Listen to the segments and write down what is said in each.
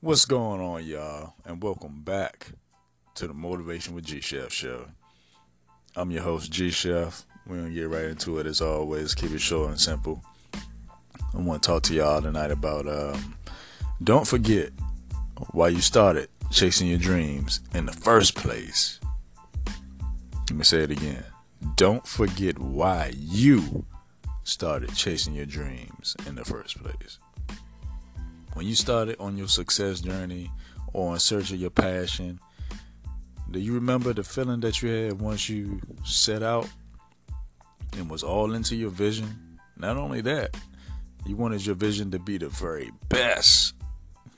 What's going on, y'all? And welcome back to the Motivation with G Chef show. I'm your host, G Chef. We're gonna get right into it as always. Keep it short and simple. I want to talk to y'all tonight about um, don't forget why you started chasing your dreams in the first place. Let me say it again. Don't forget why you started chasing your dreams in the first place. When you started on your success journey or in search of your passion, do you remember the feeling that you had once you set out and was all into your vision? Not only that, you wanted your vision to be the very best,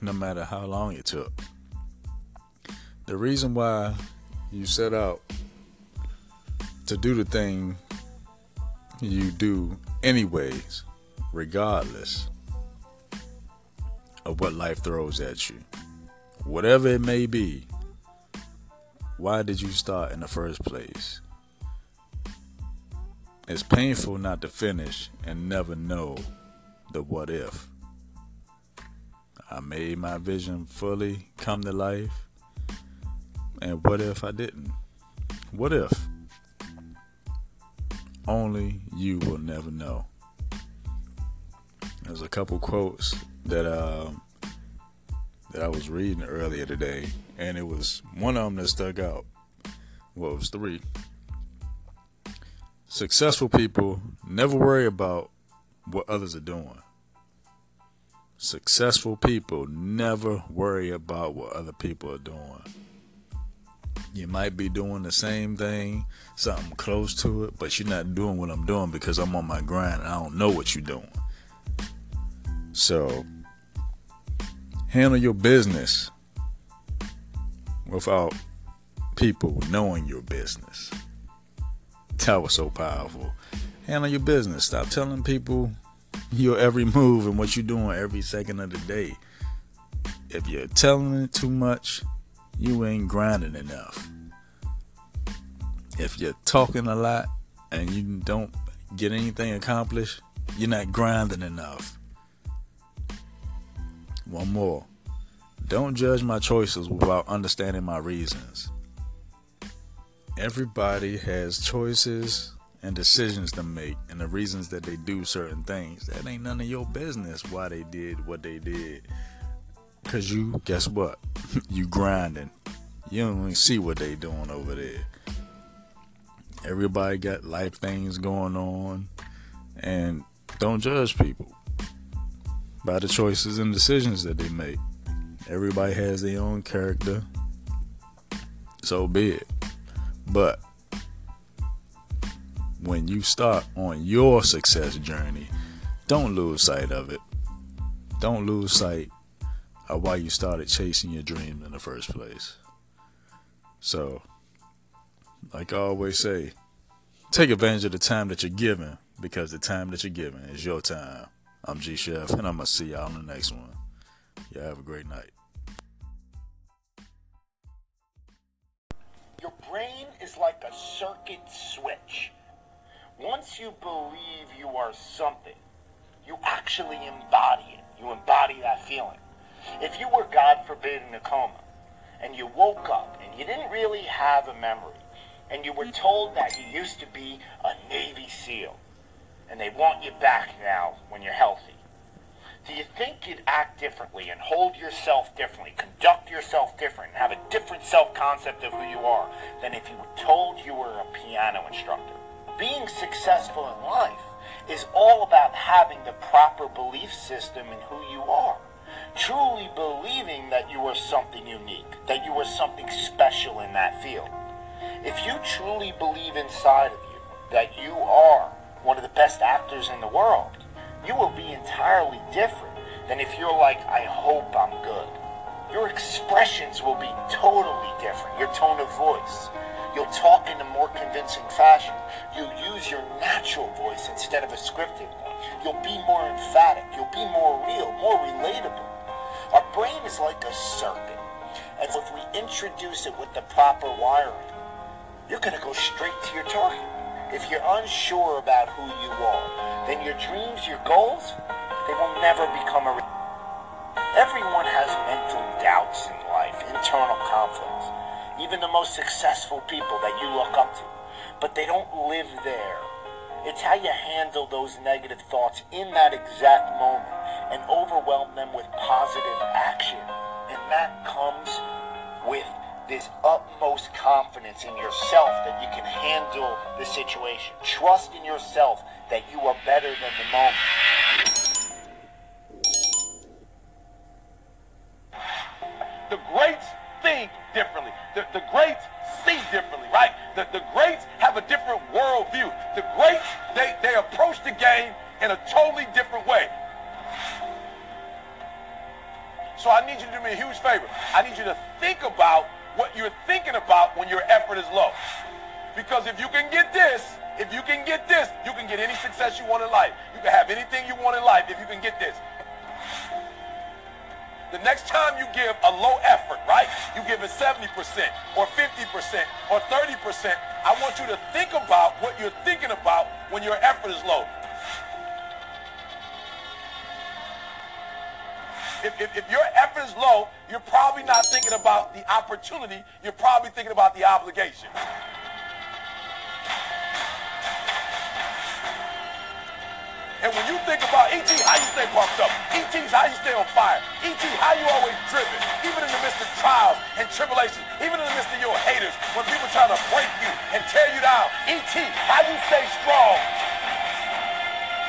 no matter how long it took. The reason why you set out to do the thing you do anyways, regardless of what life throws at you. Whatever it may be, why did you start in the first place? It's painful not to finish and never know the what if. I made my vision fully come to life, and what if I didn't? What if? Only you will never know. There's a couple quotes that uh, that I was reading earlier today, and it was one of them that stuck out. Well, it was three. Successful people never worry about what others are doing. Successful people never worry about what other people are doing. You might be doing the same thing, something close to it, but you're not doing what I'm doing because I'm on my grind and I don't know what you're doing. So, handle your business without people knowing your business. That was so powerful. Handle your business. Stop telling people your every move and what you're doing every second of the day. If you're telling it too much, you ain't grinding enough. If you're talking a lot and you don't get anything accomplished, you're not grinding enough. One more. Don't judge my choices without understanding my reasons. Everybody has choices and decisions to make and the reasons that they do certain things. That ain't none of your business why they did what they did. Cause you, guess what? you grinding. You don't even see what they doing over there. Everybody got life things going on, and don't judge people by the choices and decisions that they make. Everybody has their own character, so be it. But when you start on your success journey, don't lose sight of it. Don't lose sight of why you started chasing your dreams in the first place. So, like I always say, take advantage of the time that you're given because the time that you're given is your time. I'm G Chef, and I'm going to see y'all on the next one. Y'all have a great night. Your brain is like a circuit switch. Once you believe you are something, you actually embody it. You embody that feeling. If you were, God forbid, in a coma, and you woke up and you didn't really have a memory, and you were told that you used to be a Navy SEAL, and they want you back now when you're healthy, do you think you'd act differently and hold yourself differently, conduct yourself different, and have a different self concept of who you are than if you were told you were a piano instructor? Being successful in life is all about having the proper belief system in who you are. Truly believing that you are something unique, that you are something special in that field. If you truly believe inside of you that you are one of the best actors in the world, you will be entirely different than if you're like, I hope I'm good. Your expressions will be totally different, your tone of voice. You'll talk in a more convincing fashion. You'll use your natural voice instead of a scripted one. You'll be more emphatic. You'll be more real, more relatable. Our brain is like a circuit. And if we introduce it with the proper wiring, you're going to go straight to your target. If you're unsure about who you are, then your dreams, your goals, they will never become a reality. Everyone has mental doubts in life, internal conflicts. Even the most successful people that you look up to. But they don't live there. It's how you handle those negative thoughts in that exact moment and overwhelm them with positive action this utmost confidence in yourself that you can handle the situation. Trust in yourself that you are better than the moment. The greats think differently. The, the greats see differently, right? The, the greats have a different worldview. The greats, they, they approach the game in a totally different way. So I need you to do me a huge favor. I need you to think about what you're thinking about when your effort is low. Because if you can get this, if you can get this, you can get any success you want in life. You can have anything you want in life if you can get this. The next time you give a low effort, right? You give it 70% or 50% or 30%. I want you to think about what you're thinking about when your effort is low. If, if, if your effort is low, you're probably not thinking about the opportunity. You're probably thinking about the obligation. And when you think about ET, how you stay pumped up? ET's how you stay on fire. ET, how you always driven, even in the midst of trials and tribulations, even in the midst of your haters, when people try to break you and tear you down. ET, how you stay strong.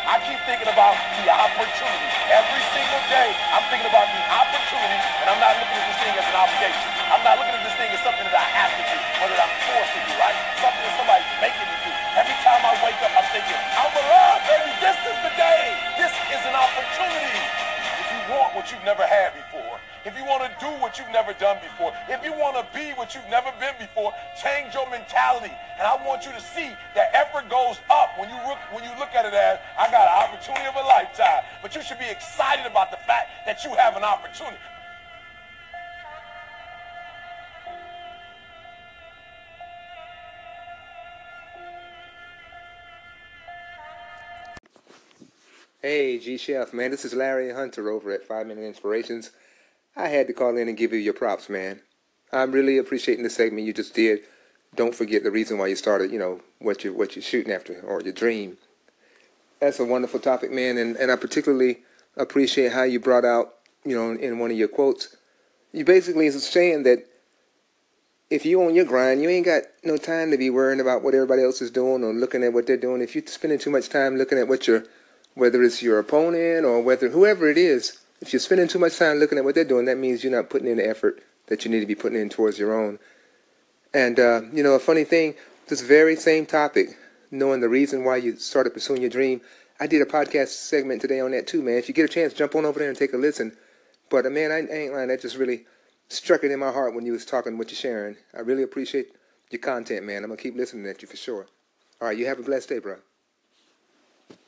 I keep thinking about the opportunity. Every single day, I'm thinking about the opportunity, and I'm not looking at this thing as an obligation. I'm not looking at this thing as something that I have to do, or that I'm forced to do, right? Something that somebody's making me do. Every time I wake up, I'm thinking, I'm alive, baby. This is the day. This is an opportunity. If you want what you've never had before, if you want to do what you've never done before, if you want to be what you've never been before, change your mentality. And I want you to see that effort goes up when you look, when you look at it as, I got an opportunity of a lifetime. But you should be excited about the fact that you have an opportunity. Hey, G Chef, man, this is Larry Hunter over at Five Minute Inspirations. I had to call in and give you your props, man. I'm really appreciating the segment you just did. Don't forget the reason why you started, you know, what you what you're shooting after or your dream. That's a wonderful topic, man, and, and I particularly appreciate how you brought out, you know, in one of your quotes, you basically is saying that if you on your grind, you ain't got no time to be worrying about what everybody else is doing or looking at what they're doing. If you're spending too much time looking at what you're whether it's your opponent or whether whoever it is, if you're spending too much time looking at what they're doing, that means you're not putting in the effort that you need to be putting in towards your own. And, uh, you know, a funny thing, this very same topic, knowing the reason why you started pursuing your dream, I did a podcast segment today on that too, man. If you get a chance, jump on over there and take a listen. But, uh, man, I, ain't lying. That just really struck it in my heart when you was talking what you're sharing. I really appreciate your content, man. I'm going to keep listening at you for sure. All right, you have a blessed day, bro.